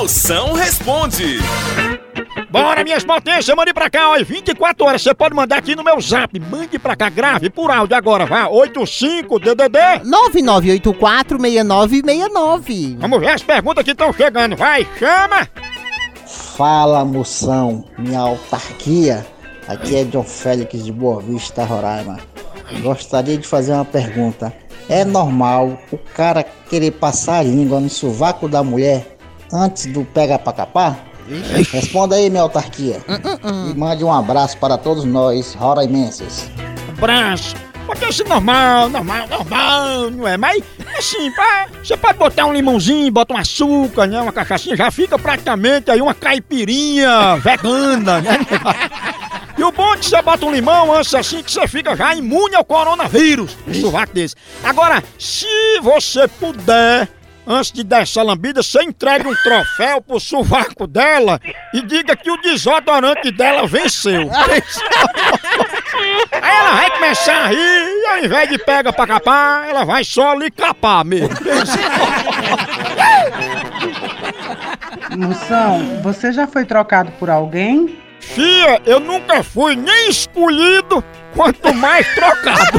Moção responde. Bora, minhas potências, mande pra cá, ó, 24 horas, você pode mandar aqui no meu zap, mande pra cá, grave por áudio agora, vá, 85-DDD. 99846969. Vamos ver as perguntas que estão chegando, vai, chama! Fala moção, minha autarquia. Aqui é John Félix de Boa Vista, Roraima. Gostaria de fazer uma pergunta. É normal o cara querer passar a língua no sovaco da mulher antes do pega pra capar? Responda aí, minha autarquia. E mande um abraço para todos nós, roraimenses. Abraço. Porque isso é normal, normal, normal, não é? Mas, assim, pá, você pode botar um limãozinho, bota um açúcar, né? Uma cachaçinha, já fica praticamente aí uma caipirinha vegana, né? E o bom é que você bota um limão antes assim que você fica já imune ao coronavírus. Um sovaco desse. Agora, se você puder, antes de dar essa lambida, você entregue um troféu pro sovaco dela e diga que o desodorante dela venceu. Aí ela vai começar a rir e ao invés de pega pra capar, ela vai só lhe capar mesmo. Moção, você já foi trocado por alguém? Fia, eu nunca fui nem escolhido, quanto mais trocado.